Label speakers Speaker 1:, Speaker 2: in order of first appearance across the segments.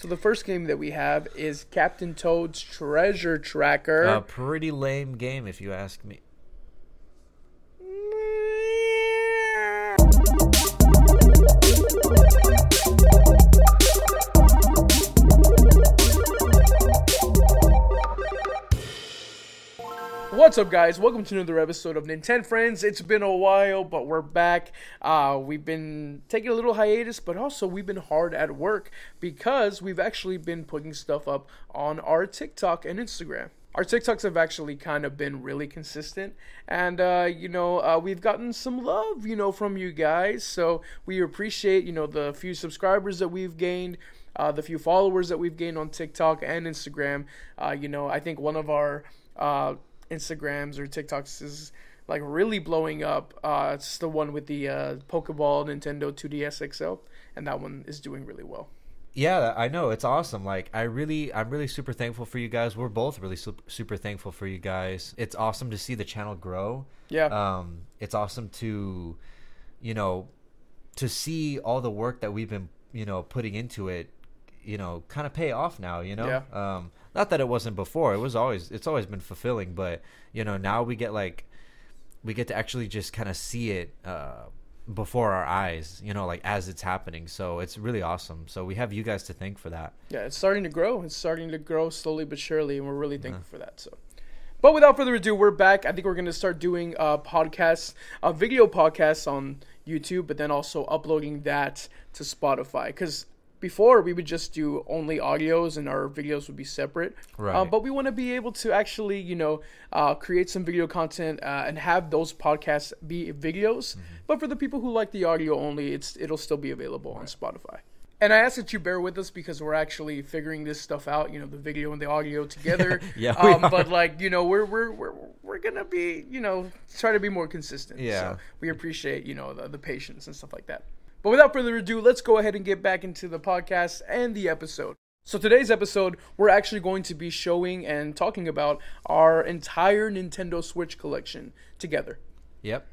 Speaker 1: So the first game that we have is Captain Toad's Treasure Tracker.
Speaker 2: A pretty lame game, if you ask me.
Speaker 1: What's up, guys? Welcome to another episode of Nintendo Friends. It's been a while, but we're back. Uh, we've been taking a little hiatus, but also we've been hard at work because we've actually been putting stuff up on our TikTok and Instagram. Our TikToks have actually kind of been really consistent, and uh, you know uh, we've gotten some love, you know, from you guys. So we appreciate, you know, the few subscribers that we've gained. Uh, the few followers that we've gained on TikTok and Instagram, uh, you know, I think one of our uh, Instagrams or TikToks is like really blowing up. Uh, it's the one with the uh, Pokeball Nintendo 2DS XL, and that one is doing really well.
Speaker 2: Yeah, I know it's awesome. Like I really, I'm really super thankful for you guys. We're both really super, super thankful for you guys. It's awesome to see the channel grow.
Speaker 1: Yeah.
Speaker 2: Um, it's awesome to, you know, to see all the work that we've been, you know, putting into it, you know, kind of pay off now. You know.
Speaker 1: Yeah.
Speaker 2: Um, not that it wasn't before. It was always, it's always been fulfilling. But you know, now we get like, we get to actually just kind of see it. Uh, before our eyes, you know, like as it's happening. So it's really awesome. So we have you guys to thank for that.
Speaker 1: Yeah, it's starting to grow. It's starting to grow slowly but surely, and we're really thankful for that. So. But without further ado, we're back. I think we're going to start doing uh, podcasts, uh, video podcasts on YouTube, but then also uploading that to Spotify. Because before we would just do only audios and our videos would be separate.
Speaker 2: Right.
Speaker 1: Uh, but we want to be able to actually, you know, uh, create some video content uh, and have those podcasts be videos. But for the people who like the audio only, it's it'll still be available on Spotify. And I ask that you bear with us because we're actually figuring this stuff out, you know, the video and the audio together.
Speaker 2: Yeah,
Speaker 1: um, but like, you know, we're we're we're we're gonna be, you know, try to be more consistent.
Speaker 2: Yeah.
Speaker 1: So we appreciate, you know, the, the patience and stuff like that. But without further ado, let's go ahead and get back into the podcast and the episode. So today's episode, we're actually going to be showing and talking about our entire Nintendo Switch collection together.
Speaker 2: Yep.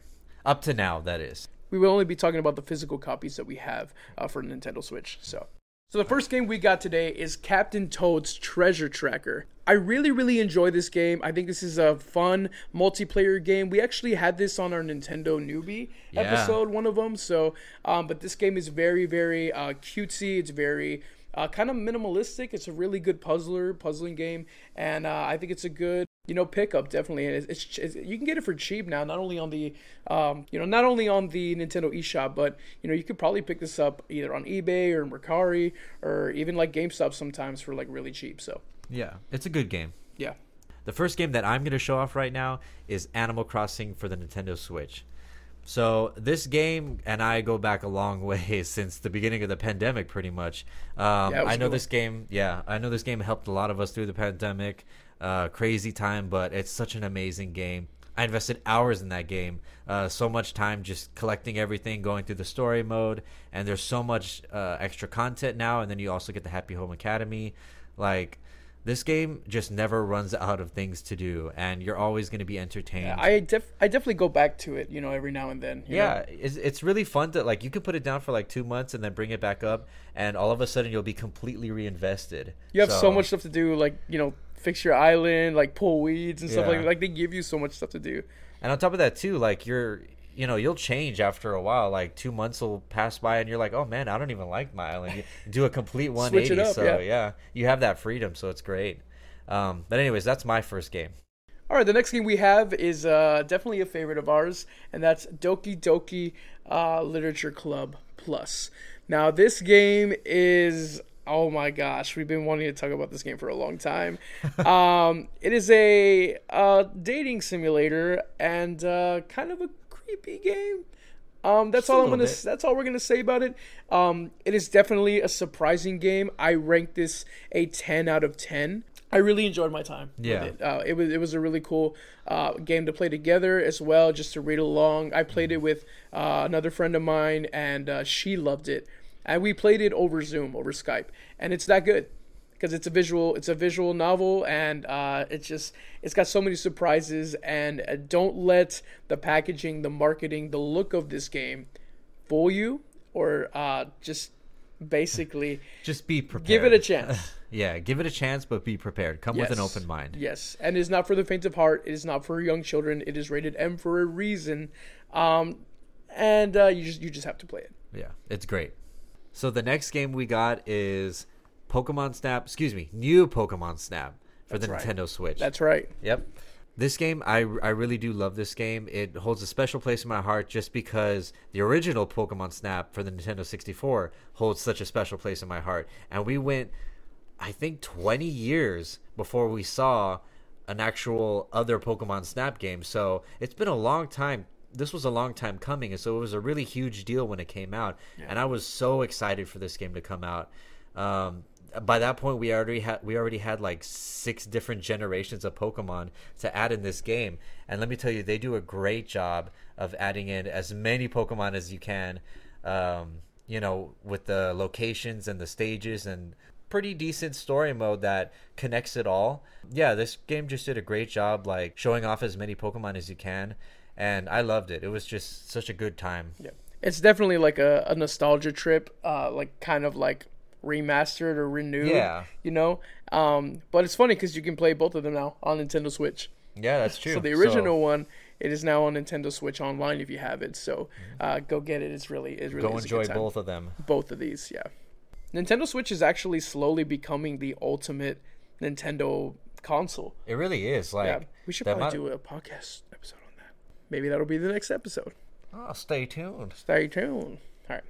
Speaker 2: Up to now, that is.
Speaker 1: We will only be talking about the physical copies that we have uh, for Nintendo Switch. So, so the first game we got today is Captain Toad's Treasure Tracker. I really, really enjoy this game. I think this is a fun multiplayer game. We actually had this on our Nintendo newbie
Speaker 2: Yeah.
Speaker 1: episode, one of them. So, um, but this game is very, very uh, cutesy. It's very uh, kind of minimalistic. It's a really good puzzler, puzzling game, and uh, I think it's a good, you know, pickup definitely. And it's, it's, it's you can get it for cheap now, not only on the, um, you know, not only on the Nintendo eShop, but you know, you could probably pick this up either on eBay or Mercari or even like GameStop sometimes for like really cheap. So
Speaker 2: Yeah. It's a good game.
Speaker 1: yeah,
Speaker 2: The first game that I'm going to show off right now is Animal Crossing for the Nintendo Switch. So this game and I go back a long way since the beginning of the pandemic, pretty much. Um,
Speaker 1: Yeah,
Speaker 2: I know
Speaker 1: good
Speaker 2: this game. Yeah, I know this game helped a lot of us through the pandemic. Uh, crazy time, but it's such an amazing game. I invested hours in that game. Uh, so much time just collecting everything, going through the story mode, and there's so much uh, extra content now. And then you also get the Happy Home Academy. Like this game just never runs out of things to do, and you're always going to be entertained.
Speaker 1: I def- I definitely go back to it, you know, every now and then.
Speaker 2: yeah,
Speaker 1: know?
Speaker 2: it's, it's really fun to like you can put it down for like two months and then bring it back up, and all of a sudden you'll be completely reinvested.
Speaker 1: you have so, much stuff to do, like you know, fix your island, like pull weeds and stuff
Speaker 2: Yeah.
Speaker 1: like like they give you so much stuff to do.
Speaker 2: And on top of that too, like you're you know you'll change after a while. Like two months will pass by, and you're like, oh man, I don't even like my island. You do a complete 180.
Speaker 1: up,
Speaker 2: so
Speaker 1: yeah.
Speaker 2: yeah. you have that freedom, so it's great. Um, but anyways, that's my first game.
Speaker 1: All right, the next game we have is uh, definitely a favorite of ours, and that's Doki Doki uh, Literature Club Plus. Now, this game is oh my gosh, we've been wanting to talk about this game for a long time. um, it is a uh, dating simulator and uh, kind of a creepy game. Um, that's
Speaker 2: Just
Speaker 1: all I'm gonna.
Speaker 2: bit.
Speaker 1: That's all we're gonna say about it. Um, it is definitely a surprising game. I rank this a 10 out of 10. I really enjoyed my time
Speaker 2: Yeah.
Speaker 1: with it. Uh, it was it was a really cool uh, game to play together as well, just to read along. I played it with uh, another friend of mine, and uh, she loved it. And we played it over Zoom, over Skype, and it's that good because it's a visual it's a visual novel and uh, it's just it's got so many surprises and uh, don't let the packaging the marketing the look of this game fool you or uh, just basically.
Speaker 2: Just be prepared.
Speaker 1: Give it a chance.
Speaker 2: yeah, give it a chance, but be prepared. Come with an open mind.
Speaker 1: Yes, and it's not for the faint of heart. It is not for young children. It is rated M for a reason, um, and uh, you just you just have to play it.
Speaker 2: Yeah, it's great. So the next game we got is Pokemon Snap. Excuse me, new Pokemon Snap for the
Speaker 1: right.
Speaker 2: Nintendo Switch.
Speaker 1: That's right.
Speaker 2: Yep. This game, I, I really do love this game. It holds a special place in my heart just because the original Pokemon Snap for the Nintendo 64 holds such a special place in my heart. And we went, I think, 20 years before we saw an actual other Pokemon Snap game. So it's been a long time. This was a long time coming. And so it was a really huge deal when it came out. And I was so excited for this game to come out. Um, by that point we already had we already had like six different generations of pokemon to add in this game and let me tell you they do a great job of adding in as many pokemon as you can um, you know with the locations and the stages and pretty decent story mode that connects it all yeah this game just did a great job like showing off as many pokemon as you can and i loved it it was just such a good time
Speaker 1: Yeah, it's definitely like a, a nostalgia trip, uh, like kind of like remastered or renewed.
Speaker 2: Yeah.
Speaker 1: you know. Um, but it's funny because you can play both of them now on Nintendo Switch.
Speaker 2: yeah that's true
Speaker 1: So the original one, it is now on Nintendo Switch online if you have it. So uh, go get it. It's really it's really
Speaker 2: Mm-hmm. go
Speaker 1: is a good
Speaker 2: enjoy both of them
Speaker 1: both of these. Yeah, Nintendo Switch is actually slowly becoming the ultimate Nintendo console.
Speaker 2: it really is like
Speaker 1: Yeah, we should probably
Speaker 2: amount-
Speaker 1: do a podcast episode on that. Maybe that'll be the next episode.
Speaker 2: Oh, stay tuned.
Speaker 1: Stay tuned. All right.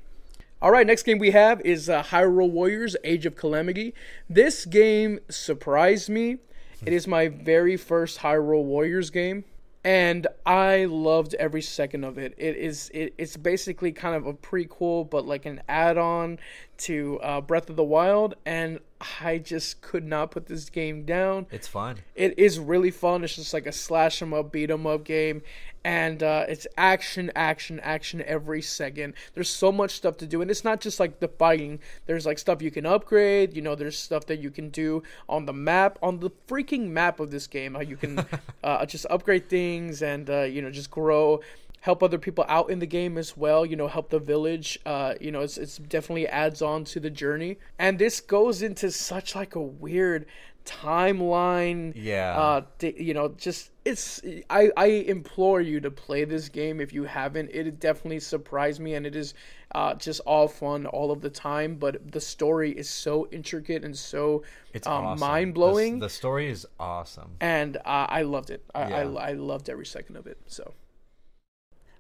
Speaker 1: All right, next game we have is uh, Hyrule Warriors Age of Calamity. This game surprised me. It is my very first Hyrule Warriors game and I loved every second of it. It is it, it's basically kind of a prequel but like an add-on to uh, Breath of the Wild and I just could not put this game down.
Speaker 2: It's fun.
Speaker 1: It is really fun. It's just like a slash 'em up, beat 'em up game, and uh, it's action, action, action every second. There's so much stuff to do, and it's not just like the fighting. There's like stuff you can upgrade. You know, there's stuff that you can do on the map, on the freaking map of this game. How you can uh, just upgrade things and uh, you know just grow. Help other people out in the game as well. You know, help the village. Uh, you know, it's, it's definitely adds on to the journey. And this goes into such like a weird timeline
Speaker 2: Yeah.
Speaker 1: uh th- you know just it's i i implore you to play this game if you haven't it definitely surprised me and it is uh just all fun all of the time but the story is so intricate and so
Speaker 2: It's
Speaker 1: um,
Speaker 2: awesome.
Speaker 1: mind-blowing
Speaker 2: The, the story is awesome.
Speaker 1: and uh, i loved it I,
Speaker 2: Yeah.
Speaker 1: I i loved every second of it so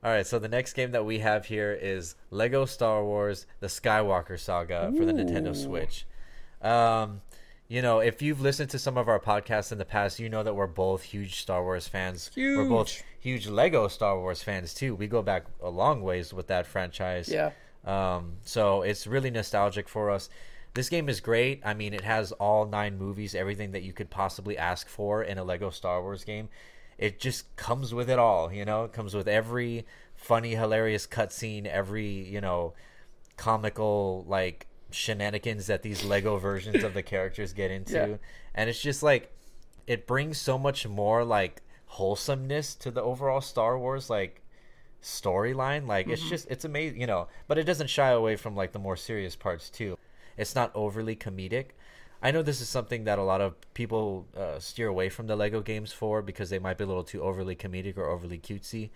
Speaker 2: All right, so the next game that we have here is Lego Star Wars: The Skywalker Saga for the Nintendo Switch. Um, you know, if you've listened to some of our podcasts in the past, you know that we're both huge Star Wars fans. Huge. We're both
Speaker 1: Huge.
Speaker 2: huge Lego Star Wars fans too. We go back a long ways with that franchise.
Speaker 1: yeah
Speaker 2: Um, so it's really nostalgic for us. This game is great. I mean, it has all nine movies, everything that you could possibly ask for in a Lego Star Wars game. It just comes with it all, you know. It comes with every funny, hilarious cutscene, every you know, comical like shenanigans that these Lego versions of the characters get into,
Speaker 1: Yeah.
Speaker 2: and it's just like it brings so much more like wholesomeness to the overall Star Wars like storyline. Like it's mm-hmm. just it's amazing, you know. But it doesn't shy away from like the more serious parts too. It's not overly comedic. I know this is something that a lot of people uh, steer away from the Lego games for because they might be a little too overly comedic or overly cutesy.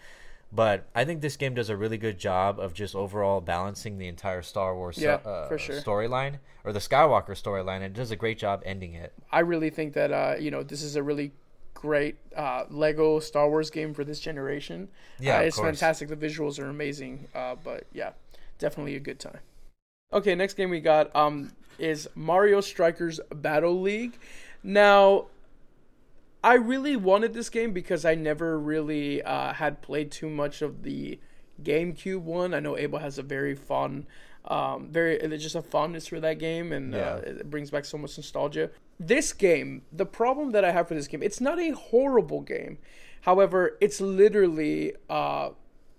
Speaker 2: But I think this game does a really good job of just overall balancing the entire Star Wars
Speaker 1: Yeah,
Speaker 2: uh,
Speaker 1: sure.
Speaker 2: storyline or the Skywalker storyline, and it does a great job ending it.
Speaker 1: i really think that uh you know this is a really great uh lego star wars game for this generation
Speaker 2: Yeah,
Speaker 1: Uh, it's
Speaker 2: course.
Speaker 1: fantastic the visuals are amazing uh but yeah definitely a good time okay next game we got um is mario strikers battle league. Now i really wanted this game because i never really uh had played too much of the gamecube one. I know abel has a very fond um very just a fondness for that game and uh, it brings back so much nostalgia. This game the problem that i have for this game it's not a horrible game. However it's literally uh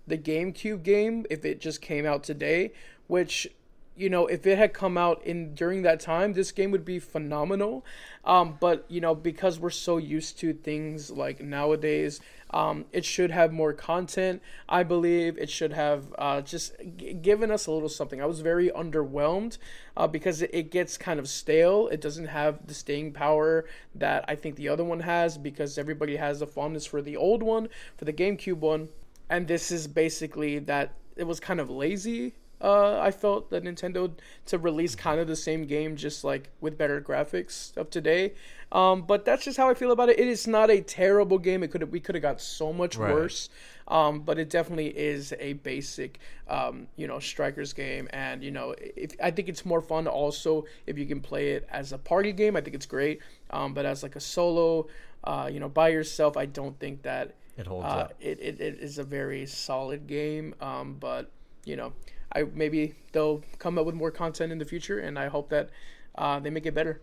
Speaker 1: the GameCube game if it just came out today, which you know, if it had come out in during that time, this game would be phenomenal. Um, but you know, because we're so used to things like nowadays, um, it should have more content. I believe it should have uh, just g- given us a little something. I was very underwhelmed uh, because it, it gets kind of stale. It doesn't have the staying power that I think the other one has because everybody has a fondness for the old one, for the GameCube one, and this is basically that. It was kind of lazy uh, I felt that Nintendo to release kind of the same game, just like with better graphics of today. Um, but that's just how I feel about it. It is not a terrible game. It could we could have got so much
Speaker 2: Right.
Speaker 1: worse. Um, but it definitely is a basic, um, you know, strikers game, and you know, if, I think it's more fun also if you can play it as a party game. I think it's great, um, but as like a solo, uh, you know, by yourself, I don't think that
Speaker 2: It holds
Speaker 1: uh,
Speaker 2: up.
Speaker 1: it, it, it is a very solid game. Um, but you know, I maybe they'll come up with more content in the future, and I hope that uh, they make it better.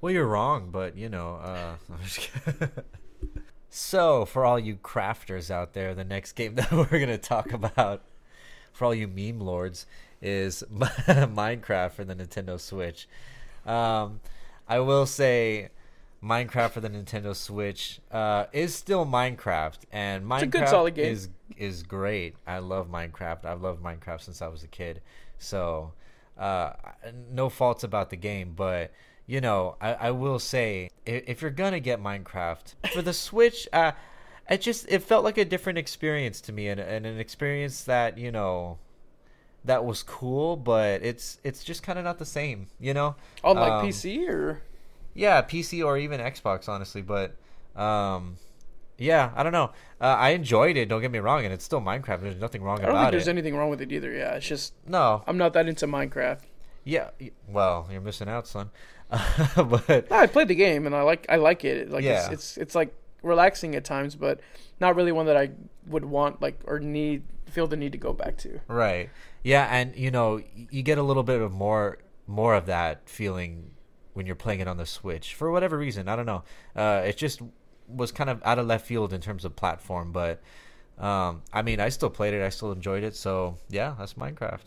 Speaker 2: Well, you're wrong, but you know. Uh, so, for all you crafters out there, the next game that we're gonna talk about, for all you meme lords, is Minecraft for the Nintendo Switch. Um, I will say, Minecraft for the Nintendo Switch uh, is still Minecraft, and Minecraft
Speaker 1: a good, solid game.
Speaker 2: is is great. I love Minecraft. I've loved Minecraft since I was a kid. So, uh, no faults about the game, but you know, I, I will say if, if you're gonna get Minecraft for the Switch, uh, it just it felt like a different experience to me, and, and an experience that you know that was cool, but it's it's just kind of not the same, you know.
Speaker 1: On like
Speaker 2: Um,
Speaker 1: PC or
Speaker 2: yeah, PC or even Xbox, honestly. But um, yeah, I don't know. Uh, I enjoyed it. Don't get me wrong, and it's still Minecraft. There's nothing wrong
Speaker 1: I don't think there's
Speaker 2: it.
Speaker 1: anything wrong with it either. Yeah, it's just
Speaker 2: no,
Speaker 1: I'm not that into Minecraft.
Speaker 2: yeah. Well, you're missing out, son. but
Speaker 1: No, I played the game and I like I like it. Like
Speaker 2: Yeah.
Speaker 1: it's, it's it's like relaxing at times, but not really one that I would want like or need feel the need to go back to.
Speaker 2: Right. Yeah, and you know, you get a little bit of more more of that feeling when you're playing it on the Switch for whatever reason. I don't know. Uh, it just was kind of out of left field in terms of platform, but um, I mean, I still played it. I still enjoyed it. So yeah, that's Minecraft.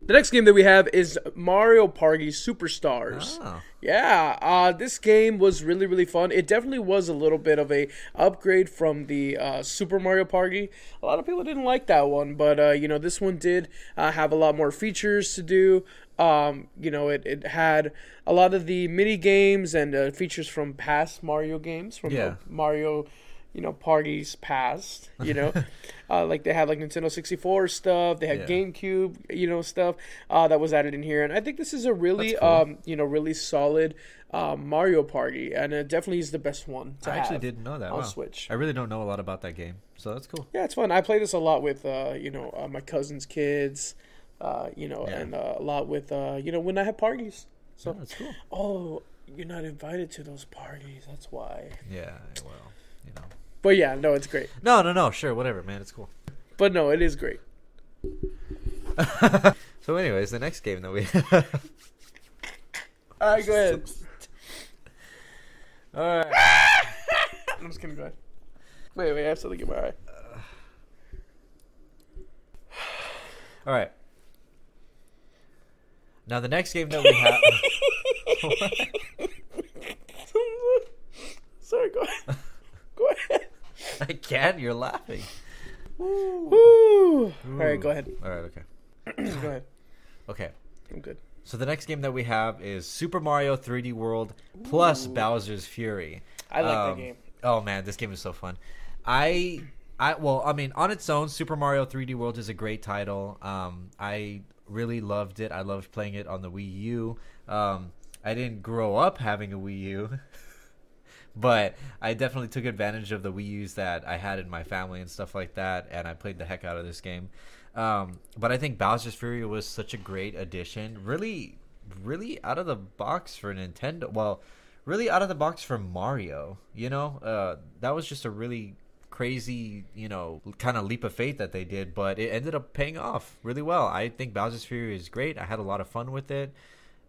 Speaker 1: The next game that we have is Mario Party Superstars.
Speaker 2: Oh.
Speaker 1: Yeah, uh, this game was really really fun. It definitely was a little bit of a upgrade from the uh, Super Mario Party. A lot of people didn't like that one, but uh, you know this one did uh, have a lot more features to do. Um, you know, it, it had a lot of the mini games and uh, features from past Mario games, from
Speaker 2: Yeah.
Speaker 1: the Mario, you know, parties past. You know, uh, like they had like Nintendo 64 stuff. They had
Speaker 2: Yeah.
Speaker 1: GameCube, you know, stuff uh, that was added in here, and I think this is a really,
Speaker 2: cool.
Speaker 1: um, you know, really solid um, Mario Party, and it definitely is the best one
Speaker 2: I actually didn't know that.
Speaker 1: on
Speaker 2: Wow.
Speaker 1: Switch.
Speaker 2: I really don't know a lot about that game, so that's cool.
Speaker 1: Yeah, it's fun. I play this a lot with, uh, you know, uh, my cousin's kids, uh, you know,
Speaker 2: Yeah.
Speaker 1: and uh, a lot with, uh, you know, when I have parties.
Speaker 2: So
Speaker 1: So,
Speaker 2: that's cool.
Speaker 1: oh, you're not invited to those parties. That's why.
Speaker 2: Yeah. Well, you know.
Speaker 1: But yeah, no, it's great.
Speaker 2: No, no, no. Sure, whatever, man. It's cool.
Speaker 1: But no, it is great.
Speaker 2: so, anyways, the next game that we.
Speaker 1: All right, go ahead.
Speaker 2: All right.
Speaker 1: I'm just gonna go ahead. Wait, wait, I have something in my eye.
Speaker 2: All right. Now the next game that we have.
Speaker 1: Sorry, go ahead. Go ahead.
Speaker 2: I can't. You're laughing.
Speaker 1: Woo. All right, go ahead.
Speaker 2: All right. Okay.
Speaker 1: go ahead.
Speaker 2: Okay.
Speaker 1: I'm good.
Speaker 2: So the next game that we have is Super Mario 3D World plus Bowser's Fury.
Speaker 1: I like
Speaker 2: Um,
Speaker 1: that game.
Speaker 2: Oh man, this game is so fun. I I well, I mean, on its own, Super Mario 3D World is a great title. Um, I really loved it. I loved playing it on the Wii U. Um, I didn't grow up having a Wii U. But I definitely took advantage of the Wii U's that I had in my family and stuff like that, and I played the heck out of this game. Um, but I think Bowser's Fury was such a great addition. Really, really out of the box for Nintendo. Well, really out of the box for Mario. You know, uh, that was just a really crazy, you know, kind of leap of faith that they did, but it ended up paying off really well. I think Bowser's Fury is great. I had a lot of fun with it,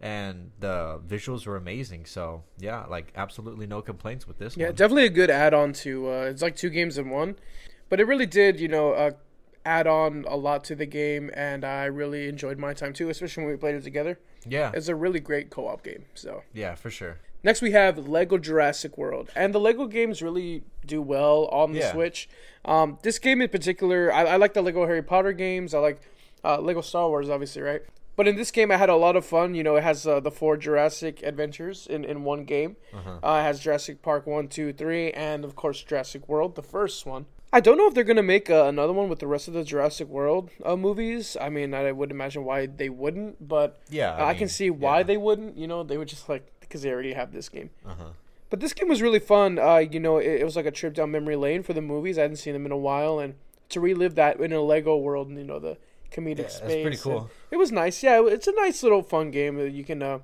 Speaker 2: and the visuals were amazing. So yeah, like absolutely no complaints with this one.
Speaker 1: Yeah,
Speaker 2: one.
Speaker 1: definitely a good add-on to. Uh, it's like two games in one, but it really did, you know, uh, add on a lot to the game, and I really enjoyed my time too, especially when we played it together.
Speaker 2: Yeah,
Speaker 1: It's a really great co-op game. So
Speaker 2: yeah, for sure.
Speaker 1: Next we have Lego Jurassic World, and the Lego games really do well on the
Speaker 2: Yeah.
Speaker 1: Switch. Um, this game in particular, I, I like the Lego Harry Potter games. I like uh, Lego Star Wars, obviously, right? But in this game, I had a lot of fun. You know, it has uh, the four Jurassic adventures in, in one game. Uh, it has Jurassic Park 1, 2, 3, and of course Jurassic World, the first one. I don't know if they're going to make uh, another one with the rest of the Jurassic World uh, movies. I mean, I would imagine why they wouldn't, but
Speaker 2: Yeah,
Speaker 1: I,
Speaker 2: I
Speaker 1: can see why
Speaker 2: yeah.
Speaker 1: they wouldn't. You know, they would just like, because they already have this game.
Speaker 2: Uh-huh.
Speaker 1: But this game was really fun. Uh, you know, it, it was like a trip down memory lane for the movies. I hadn't seen them in a while, and to relive that in a Lego world, and you know, the comedic
Speaker 2: Yeah, that's
Speaker 1: space.
Speaker 2: pretty cool.
Speaker 1: It was nice. Yeah, it's a nice little fun game that you can uh,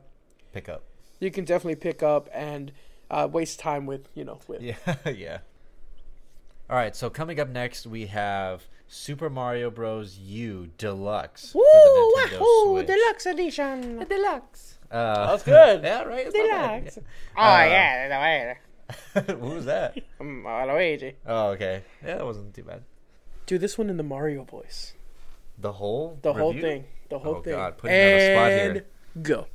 Speaker 2: Pick up.
Speaker 1: you can definitely pick up and uh, waste time with. You know, with.
Speaker 2: Yeah, yeah. All right, so coming up next, we have Super Mario Bros. U Deluxe for the Nintendo Switch.
Speaker 1: deluxe edition.
Speaker 2: Deluxe. Uh,
Speaker 1: That's good.
Speaker 2: yeah, right. It's not bad.
Speaker 1: Deluxe.
Speaker 2: Uh,
Speaker 1: Oh yeah,
Speaker 2: Who was that?
Speaker 1: um, Luigi.
Speaker 2: Oh, okay. Yeah, that wasn't too bad.
Speaker 1: Do this one in the Mario voice.
Speaker 2: The whole
Speaker 1: The whole
Speaker 2: review?
Speaker 1: thing. The whole
Speaker 2: Oh,
Speaker 1: thing.
Speaker 2: God, putting me on the spot
Speaker 1: and
Speaker 2: here.
Speaker 1: go.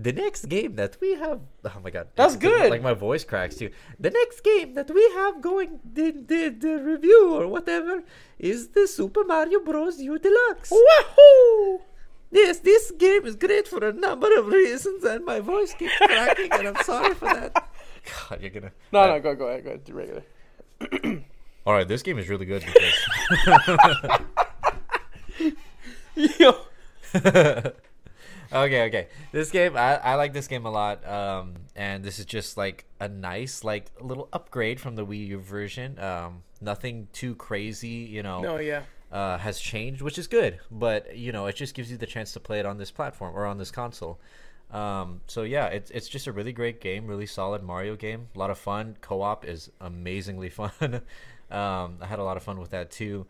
Speaker 2: The next game that we have, oh my god,
Speaker 1: That's
Speaker 2: It's-
Speaker 1: good.
Speaker 2: Like my voice cracks too. The next game that we have going the the, the review or whatever is the Super Mario Bros. U Deluxe.
Speaker 1: Wahoo!
Speaker 2: Yes, this game is great for a number of reasons, and my voice keeps cracking, and I'm sorry for that. God, you're gonna.
Speaker 1: No,
Speaker 2: Uh,
Speaker 1: no, go, go ahead, go ahead, do regular.
Speaker 2: All right, this game is really good because.
Speaker 1: Yo,
Speaker 2: okay, okay. This game, I, I like this game a lot. Um, and this is just like a nice, like little upgrade from the Wii U version. Um, nothing too crazy, you know.
Speaker 1: no, yeah,
Speaker 2: uh, has changed, which is good. But you know, it just gives you the chance to play it on this platform or on this console. Um, so yeah, it's it's just a really great game, really solid Mario game. A lot of fun. Co-op is amazingly fun. um, I had a lot of fun with that too.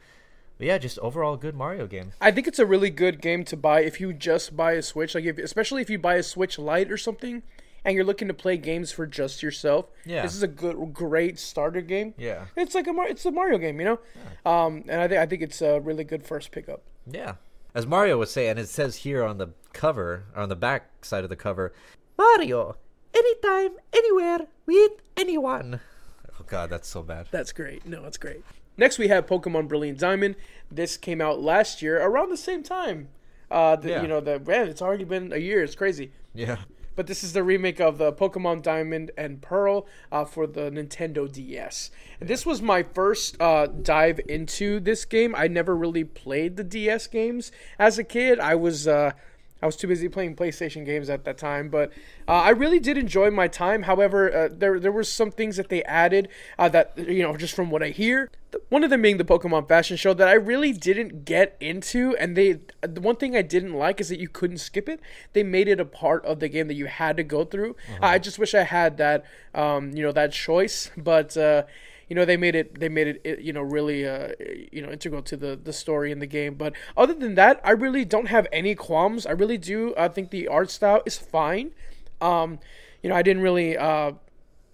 Speaker 2: But yeah, just overall good Mario game.
Speaker 1: I think it's a really good game to buy if you just buy a Switch, like if, especially if you buy a Switch Lite or something, and you're looking to play games for just yourself.
Speaker 2: Yeah.
Speaker 1: this is a good, great starter game.
Speaker 2: Yeah.
Speaker 1: It's like a Mar- it's a Mario game, you know. Um, and I think I think it's a really good first pickup.
Speaker 2: Yeah. As Mario would say, and it says here on the cover, on the back side of the cover, Mario, anytime, anywhere, with anyone. Oh god, that's so bad.
Speaker 1: That's great. No, that's great. Next, we have Pokemon Brilliant Diamond. This came out last year around the same time. Uh, the,
Speaker 2: Yeah.
Speaker 1: you know, the man, it's already been a year. It's crazy.
Speaker 2: Yeah.
Speaker 1: But this is the remake of the Pokemon Diamond and Pearl uh, for the Nintendo DS. And this was my first uh, dive into this game. I never really played the DS games as a kid. I was uh, I was too busy playing PlayStation games at that time, but uh, I really did enjoy my time. However, uh, there there were some things that they added uh, that you know just from what I hear. One of them being the Pokemon Fashion Show that I really didn't get into, and they the one thing I didn't like is that you couldn't skip it. They made it a part of the game that you had to go through. I just wish I had that um, you know that choice, but. Uh, you know they made it they made it, it you know really uh you know integral to the the story in the game. But other than that i really don't have any qualms. I really do i think the art style is fine. Um you know i didn't really uh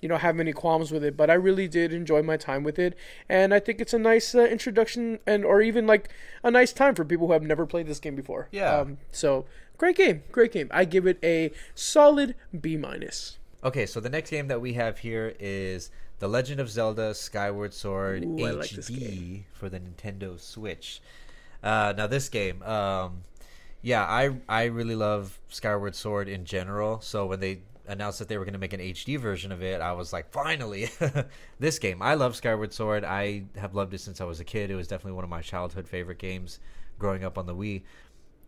Speaker 1: you know have any qualms with it but i really did enjoy my time with it. And i think it's a nice uh, introduction and or even like a nice time for people who have never played this game before.
Speaker 2: Yeah.
Speaker 1: um so great game great game. I give it a solid b minus
Speaker 2: Okay, so the next game that we have here is The Legend of Zelda Skyward Sword
Speaker 1: Ooh,
Speaker 2: HD
Speaker 1: like
Speaker 2: for the Nintendo Switch. Uh, now this game, um, yeah, I I really love Skyward Sword in general. So when they announced that they were going to make an HD version of it, I was like, finally, this game. I love Skyward Sword. I have loved it since I was a kid. It was definitely one of my childhood favorite games growing up on the Wii.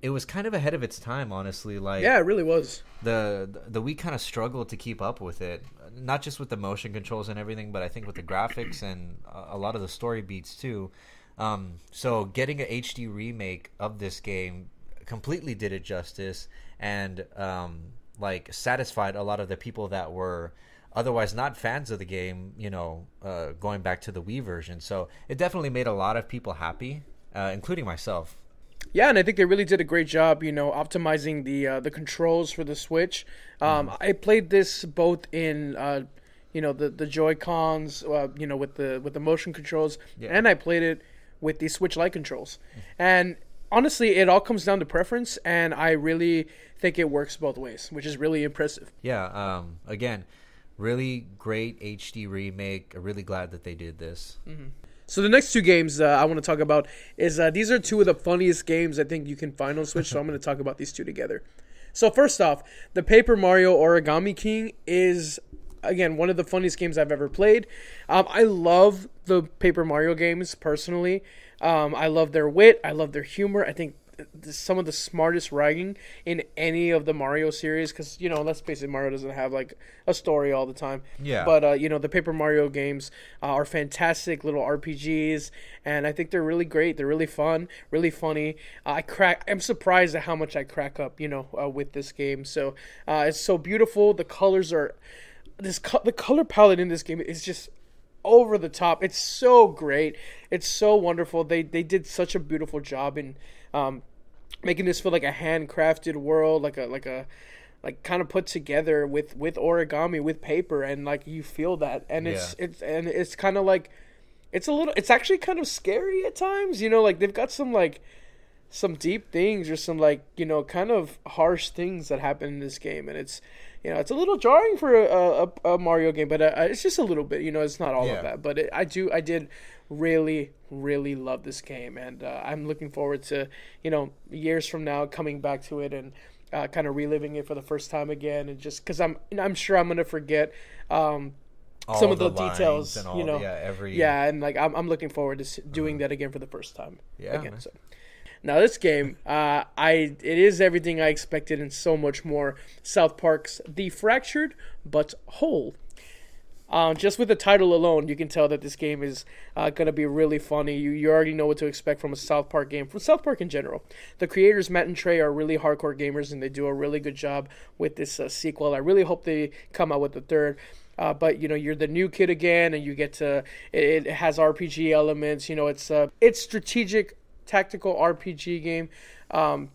Speaker 2: It was kind of ahead of its time, honestly. Like
Speaker 1: yeah it really was
Speaker 2: the the Wii kind of struggled to keep up with it, not just with the motion controls and everything, but I think with the graphics and a a lot of the story beats too. Um, so getting a HD remake of this game completely did it justice and um, like satisfied a lot of the people that were otherwise not fans of the game. You know, uh, going back to the Wii version, so it definitely made a lot of people happy, uh, including myself.
Speaker 1: Yeah, and I think they really did a great job, you know, optimizing the uh, the controls for the Switch. Um, I played this both in, uh, you know, the the Joy Cons, uh, you know, with the with the motion controls,
Speaker 2: Yeah.
Speaker 1: and I played it with the Switch Lite controls. And honestly, it all comes down to preference, and I really think it works both ways, which is really impressive.
Speaker 2: Yeah. Um. Again, really great HD remake. I'm really glad that they did this.
Speaker 1: So the next two games uh, I want to talk about is uh, these are two of the funniest games I think you can find on Switch. so I'm going to talk about these two together. So first off, the Paper Mario Origami King is again one of the funniest games I've ever played. Um, I love the Paper Mario games personally. Um, I love their wit. I love their humor. I think th- some of the smartest writing in any of the Mario series because you know let's face it, Mario doesn't have like a story all the time.
Speaker 2: Yeah.
Speaker 1: But uh, you know the Paper Mario games uh, are fantastic little RPGs, and I think they're really great. They're really fun, really funny. Uh, I crack. I'm surprised at how much I crack up, you know, uh, with this game. So uh, it's so beautiful. The colors are this. Co- the color palette in this game is just over the top. It's so great. It's so wonderful. They they did such a beautiful job in um, making this feel like a handcrafted world, like a like a like kind of put together with with origami with paper and like you feel that. And it's it's and it's kind of like it's a little it's actually kind of scary at times you know like they've got some like some deep things or some like you know kind of harsh things that happen in this game. And it's you know it's a little jarring for a, a, a mario game but uh, it's just a little bit you know it's not all
Speaker 2: Yeah.
Speaker 1: of that. But it, i do i did really really love this game and uh, i'm looking forward to you know years from now coming back to it and uh, kind of reliving it for the first time again and just because i'm i'm sure i'm gonna forget um some of the,
Speaker 2: lines
Speaker 1: details you know.
Speaker 2: the- yeah, every
Speaker 1: yeah and like i'm, I'm looking forward to s- doing that again for the first time
Speaker 2: Yeah,
Speaker 1: again so. Now this game uh, i it is everything i expected and so much more. South park's the fractured but whole uh, just with the title alone, you can tell that this game is uh, going to be really funny. You, you already know what to expect from a South Park game, from South Park in general. The creators, Matt and Trey, are really hardcore gamers, and they do a really good job with this uh, sequel. I really hope they come out with the third. Uh, but you know, you're the new kid again, and you get to. It, it has RPG elements. You know, it's a it's strategic, tactical RPG game. Um,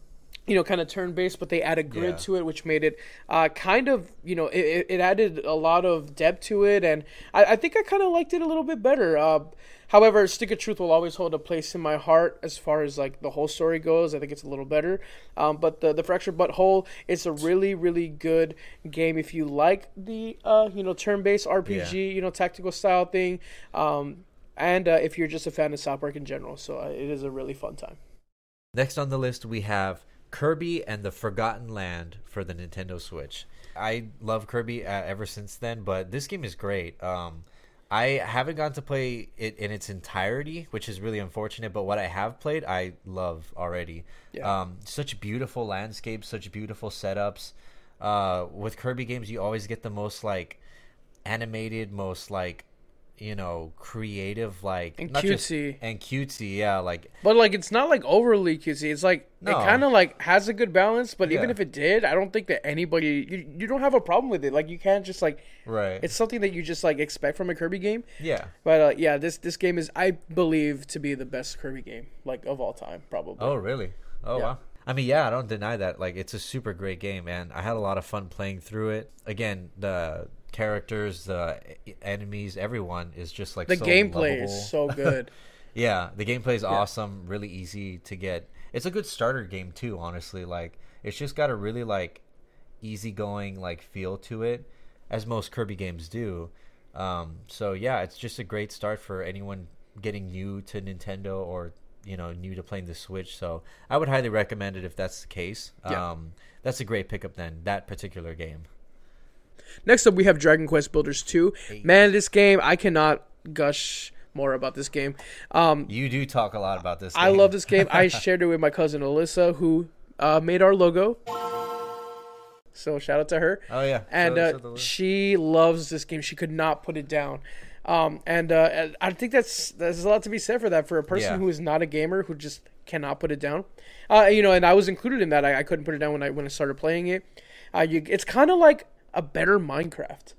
Speaker 1: you know, kind of turn based, but they added grid
Speaker 2: Yeah.
Speaker 1: to it, which made it uh, kind of, you know, it, it added a lot of depth to it, and I, I think I kind of liked it a little bit better. Uh, however, Stick of Truth will always hold a place in my heart as far as like the whole story goes. I think it's a little better, um, but the the Fractured But Whole it's a really really good game if you like the uh, you know turn based RPG,
Speaker 2: Yeah.
Speaker 1: you know, tactical style thing, um, and uh, if you're just a fan of South Park in general. So uh, it is a really fun time.
Speaker 2: Next on the list, we have Kirby and the Forgotten Land for the Nintendo Switch. I love Kirby uh, ever since then, but this game is great. Um, I haven't gotten to play it in its entirety, which is really unfortunate. But what I have played, I love already.
Speaker 1: Yeah.
Speaker 2: Um, such beautiful landscapes, such beautiful setups. Uh, with Kirby games, you always get the most like animated, most like you know creative, like
Speaker 1: And
Speaker 2: not just-
Speaker 1: cutesy.
Speaker 2: and cutesy. Yeah, like
Speaker 1: But like it's not like overly cutesy. It's like
Speaker 2: No.
Speaker 1: it kind of like has a good balance. But even if it did, I don't think that anybody you, you don't have a problem with it. Like you can't just like
Speaker 2: right.
Speaker 1: it's something that you just like expect from a Kirby game.
Speaker 2: yeah.
Speaker 1: But uh, yeah, this this game is I believe to be the best Kirby game like of all time probably.
Speaker 2: Oh, really? Oh,
Speaker 1: Yeah.
Speaker 2: wow. I mean, yeah, I don't deny that. Like, it's a super great game, and I had a lot of fun playing through it. Again, the characters, the enemies, everyone is just like
Speaker 1: the
Speaker 2: so
Speaker 1: gameplay
Speaker 2: lovable.
Speaker 1: is so good.
Speaker 2: yeah, the gameplay is awesome. Really easy to get. It's a good starter game too. Honestly, like it's just got a really like easygoing like feel to it, as most Kirby games do. Um, so yeah, it's just a great start for anyone getting new to Nintendo or you know new to playing the Switch. So I would highly recommend it if that's the case.
Speaker 1: Yeah.
Speaker 2: Um, that's a great pickup then. That particular game.
Speaker 1: Next up, we have Dragon Quest Builders 2. Man, this game I cannot gush more about this game. Um,
Speaker 2: You do talk a lot about this.
Speaker 1: I love this game. I shared it with my cousin Alyssa, who uh, made our logo. So shout out to her.
Speaker 2: Oh yeah,
Speaker 1: and
Speaker 2: So-
Speaker 1: uh, she loves this game. She could not put it down. Um, and uh, I think that's there's a lot to be said for that for a person
Speaker 2: Yeah.
Speaker 1: who is not a gamer who just cannot put it down. Uh, you know, and I was included in that. I, I couldn't put it down when I when I started playing it. Uh, you, it's kind of like a better Minecraft.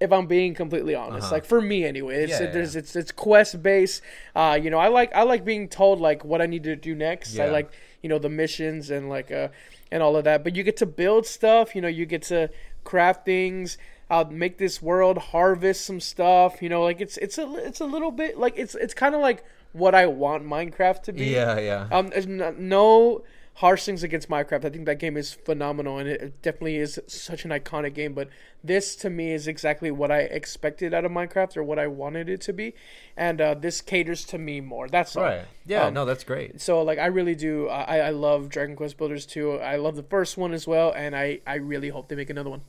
Speaker 1: If I'm being completely honest, like for me anyway, it's
Speaker 2: Uh-huh. Yeah, yeah,
Speaker 1: it's it's quest based. Uh, you know, I like I like being told like what I need to do next. I like you know the missions and like uh and all of that. But you get to build stuff. You know, you get to craft things. Uh, make this world harvest some stuff. You know, like it's it's a it's a little bit like it's it's kind of like what I want Minecraft to be.
Speaker 2: Yeah, yeah.
Speaker 1: Um, there's no harsh things against Minecraft. I think that game is phenomenal, and it definitely is such an iconic game. But this, to me, is exactly what I expected out of Minecraft, or what I wanted it to be, and uh, this caters to me more. That's all.
Speaker 2: right. Yeah,
Speaker 1: Um,
Speaker 2: no, that's great.
Speaker 1: So, like, I really do. I, I love Dragon Quest Builders 2. I love the first one as well, and I, I really hope they make another one.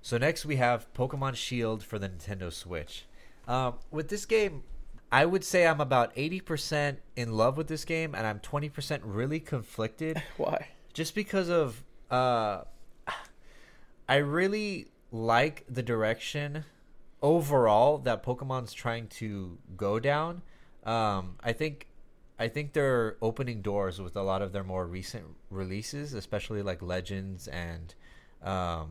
Speaker 2: So next we have Pokemon Shield for the Nintendo Switch. Um, with this game, I would say I'm about 80% in love with this game, and I'm 20% really conflicted.
Speaker 1: Why?
Speaker 2: just because of uh I really like the direction overall that Pokemon's trying to go down. Um I think I think they're opening doors with a lot of their more recent releases, especially like Legends and um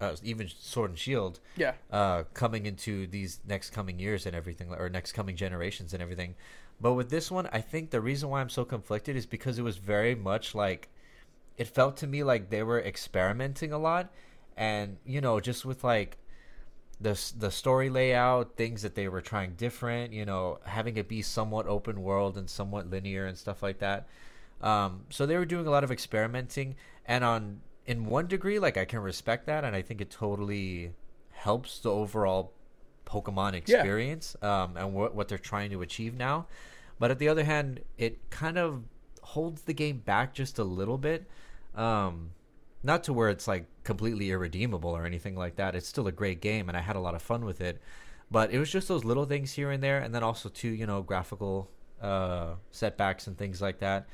Speaker 2: uh, even Sword and Shield
Speaker 1: Yeah.
Speaker 2: uh, coming into these next coming years and everything, or next coming generations and everything. But with this one, I think the reason why I'm so conflicted is because it was very much like it felt to me like they were experimenting a lot, and you know, just with like the the story layout, things that they were trying different, you know, having it be somewhat open world and somewhat linear and stuff like that. Um, so they were doing a lot of experimenting, and on in one degree, like I can respect that, and I think it totally helps the overall Pokemon experience um, and what what they're trying to achieve now. But at the other hand, it kind of holds the game back just a little bit. Um, not to where it's like completely irredeemable or anything like that. It's still a great game, and I had a lot of fun with it. But it was just those little things here and there, and then also too, you know, graphical uh, setbacks and things like that.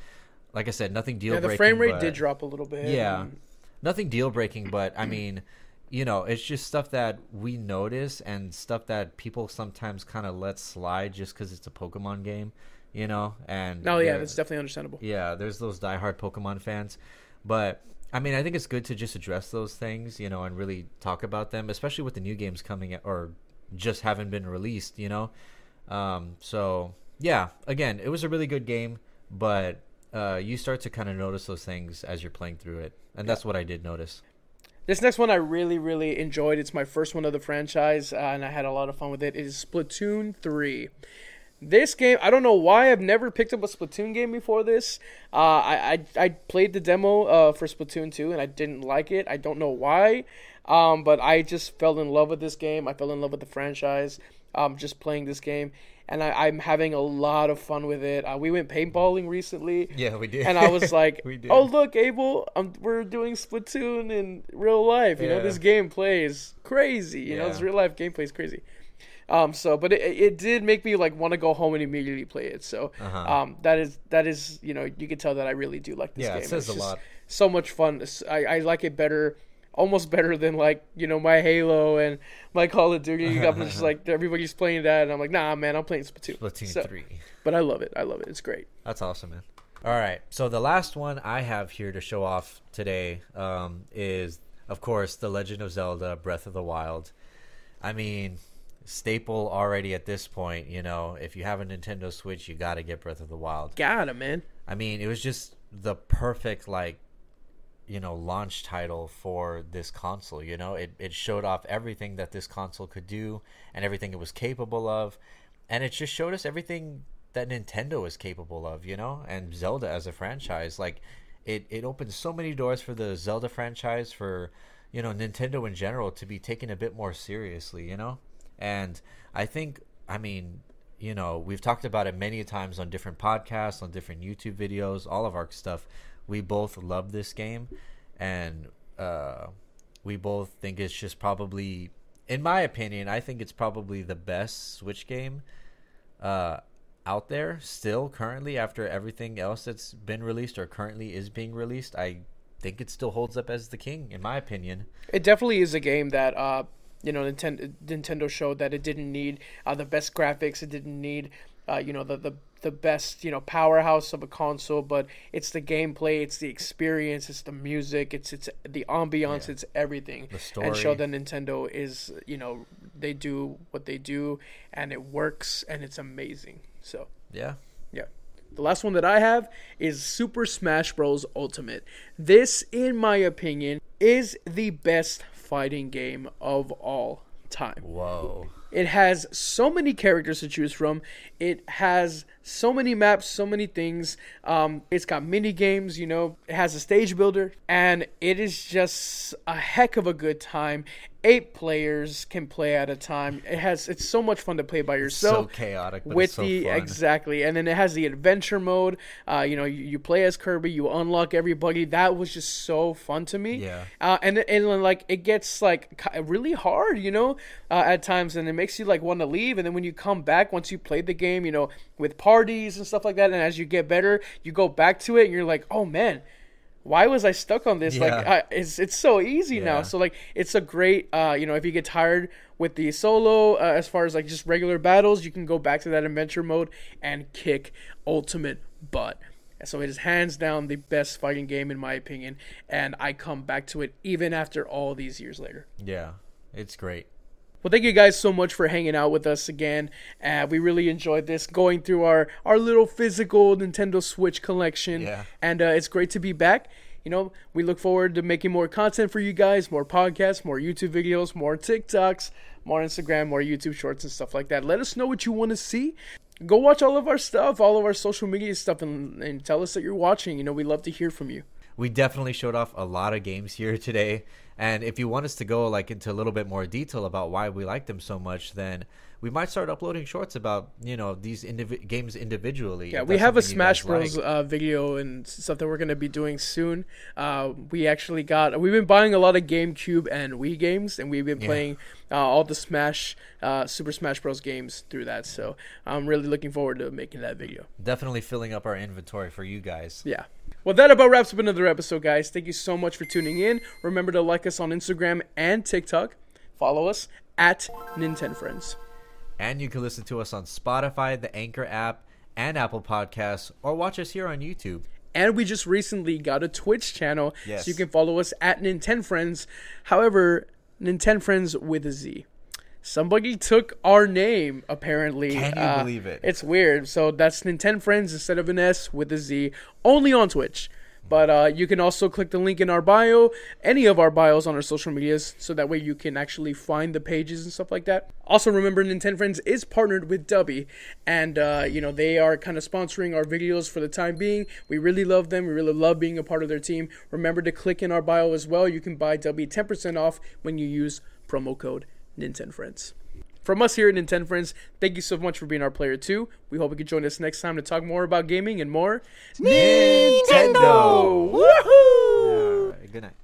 Speaker 2: Like I said, nothing deal
Speaker 1: Yeah, the frame rate
Speaker 2: but-
Speaker 1: did drop a little bit.
Speaker 2: Yeah.
Speaker 1: and-
Speaker 2: nothing deal breaking, but I mean, you know, it's just stuff that we notice and stuff that people sometimes kind of let slide just because it's a Pokemon game, you know. And
Speaker 1: oh yeah, that's definitely understandable.
Speaker 2: yeah, there's those diehard Pokemon fans, but I mean, I think it's good to just address those things, you know, and really talk about them, especially with the new games coming or just haven't been released, you know. Um, so yeah, again, it was a really good game, but uh, you start to kind of notice those things as you're playing through it, and that's what I did notice.
Speaker 1: This next one I really, really enjoyed. It's my first one of the franchise, uh, and I had a lot of fun with it. It is Splatoon 3. This game, I don't know why I've never picked up a Splatoon game before this. Uh, I, I I played the demo uh, for Splatoon 2 and I didn't like it. I don't know why, um, but I just fell in love with this game. I fell in love with the franchise. Um, just playing this game, and I, I'm having a lot of fun with it. Uh, we went paintballing recently.
Speaker 2: Yeah, we did.
Speaker 1: And I was like. "Oh, look, Abel, um, we're doing Splatoon in real life. You know, this game plays crazy. You know, this real life gameplay is crazy." Um, so, but it, it did make me like want to go home and immediately play it. So,
Speaker 2: Uh-huh.
Speaker 1: um, that is that is you know you can tell that I really do like this
Speaker 2: Yeah, it
Speaker 1: game.
Speaker 2: says
Speaker 1: It's
Speaker 2: a lot.
Speaker 1: So much fun. I, I like it better, almost better than like you know my Halo and my Call of Duty. I'm just like everybody's playing that, and I'm like, nah, man, I'm playing Splatoon.
Speaker 2: Splatoon
Speaker 1: So-
Speaker 2: three.
Speaker 1: But I love it. I love it. It's great.
Speaker 2: That's awesome, man. All right. So the last one I have here to show off today um, is, of course, The Legend of Zelda: Breath of the Wild. I mean, staple already at this point. You know, if you have a Nintendo Switch, you got to get Breath of the Wild.
Speaker 1: Got it, man.
Speaker 2: I mean, it was just the perfect like you know launch title for this console you know? It, it showed off everything that this console could do and everything it was capable of. And it just showed us everything that nintendo is capable of you know? And zelda as a franchise like it, it opened so many doors for the zelda franchise for you know nintendo in general to be taken a bit more seriously you know? And i think i mean you know we've talked about it many times on different podcasts on different youtube videos all of our stuff we both love this game and uh, we both think it's just probably in my opinion i think it's probably the best switch game uh, out there still currently after everything else that's been released or currently is being released i think it still holds up as the king in my opinion
Speaker 1: It definitely is a game that uh, you know Nintendo Nintendo showed that it didn't need uh, the best graphics. It didn't need uh, you know the, the the best you know powerhouse of a console, but it's the gameplay, it's the experience, it's the music, it's it's the ambiance,
Speaker 2: Yeah.
Speaker 1: it's everything.
Speaker 2: The
Speaker 1: And show that Nintendo is you know they do what they do and it works and it's amazing. So
Speaker 2: yeah
Speaker 1: yeah. The last one that I have is Super Smash Bros. Ultimate. This, in my opinion, is the best fighting game of all time.
Speaker 2: whoa
Speaker 1: It has so many characters to choose from. It has so many maps, so many things. Um, it's got mini games, you know. It has a stage builder, and it is just a heck of a good time. Eight players can play at a time. It has it's so much fun to play by yourself.
Speaker 2: so chaotic, but
Speaker 1: with
Speaker 2: so
Speaker 1: the
Speaker 2: fun.
Speaker 1: exactly and then it has the adventure mode uh, you know you, you play as kirby you unlock everybody that was just so fun to me
Speaker 2: Yeah.
Speaker 1: uh, and and then, like it gets like really hard you know uh, at times and it makes you like want to leave and then when you come back once you played the game you know with parties and stuff like that and as you get better you go back to it and you're like oh man why was I stuck on this? Like, I, it's it's so easy now. So like, it's a great. Uh, you know, if you get tired with the solo, uh, as far as like just regular battles, you can go back to that adventure mode and kick ultimate butt. So it is hands down the best fighting game in my opinion, and I come back to it even after all these years later.
Speaker 2: Yeah, it's great.
Speaker 1: Well, thank you guys so much for hanging out with us again. Uh, we really enjoyed this, going through our, our little physical Nintendo Switch collection.
Speaker 2: Yeah.
Speaker 1: And uh, it's great to be back. You know, we look forward to making more content for you guys, more podcasts, more YouTube videos, more TikToks, more Instagram, more YouTube shorts, and stuff like that. Let us know what you want to see. Go watch all of our stuff, all of our social media stuff, and, and tell us that you're watching. You know, we love to hear from you.
Speaker 2: we definitely showed off a lot of games here today and if you want us to go like into a little bit more detail about why we like them so much then we might start uploading shorts about you know these indivi- games individually
Speaker 1: Yeah, we have a
Speaker 2: something you guys
Speaker 1: Smash Bros.
Speaker 2: like.
Speaker 1: Uh, video and stuff that we're gonna be doing soon. Uh, we actually got we've been buying a lot of GameCube and Wii games, and we've been
Speaker 2: Yeah.
Speaker 1: playing uh, all the Smash uh, Super Smash Bros. games through that. So I'm really looking forward to making that video.
Speaker 2: definitely filling up our inventory for you guys
Speaker 1: Yeah. Well, that about wraps up another episode, guys. Thank you so much for tuning in. Remember to like us on Instagram and TikTok. Follow us at Nintendo Friends.
Speaker 2: and you can listen to us on spotify the anchor app and apple podcasts or watch us here on youtube
Speaker 1: And we just recently got a Twitch channel,
Speaker 2: Yes.
Speaker 1: so you can follow us at Nintendo Friends. However, Nintendo Friends with a Z. Somebody took our name, apparently.
Speaker 2: Can you
Speaker 1: Uh,
Speaker 2: believe it?
Speaker 1: It's weird. So that's Nintendo Friends instead of an S with a Z, only on Twitch. But uh, you can also click the link in our bio, any of our bios on our social medias, so that way you can actually find the pages and stuff like that. Also, remember, Nintendo Friends is partnered with Dubby, and uh, you know they are kind of sponsoring our videos for the time being. We really love them. We really love being a part of their team. Remember to click in our bio as well. You can buy Dubby 10% off when you use promo code Nintendo Friends. From us here at Nintendo Friends, thank you so much for being our player too. We hope you can join us next time to talk more about gaming and more
Speaker 2: Nintendo!
Speaker 1: Woohoo!
Speaker 2: good night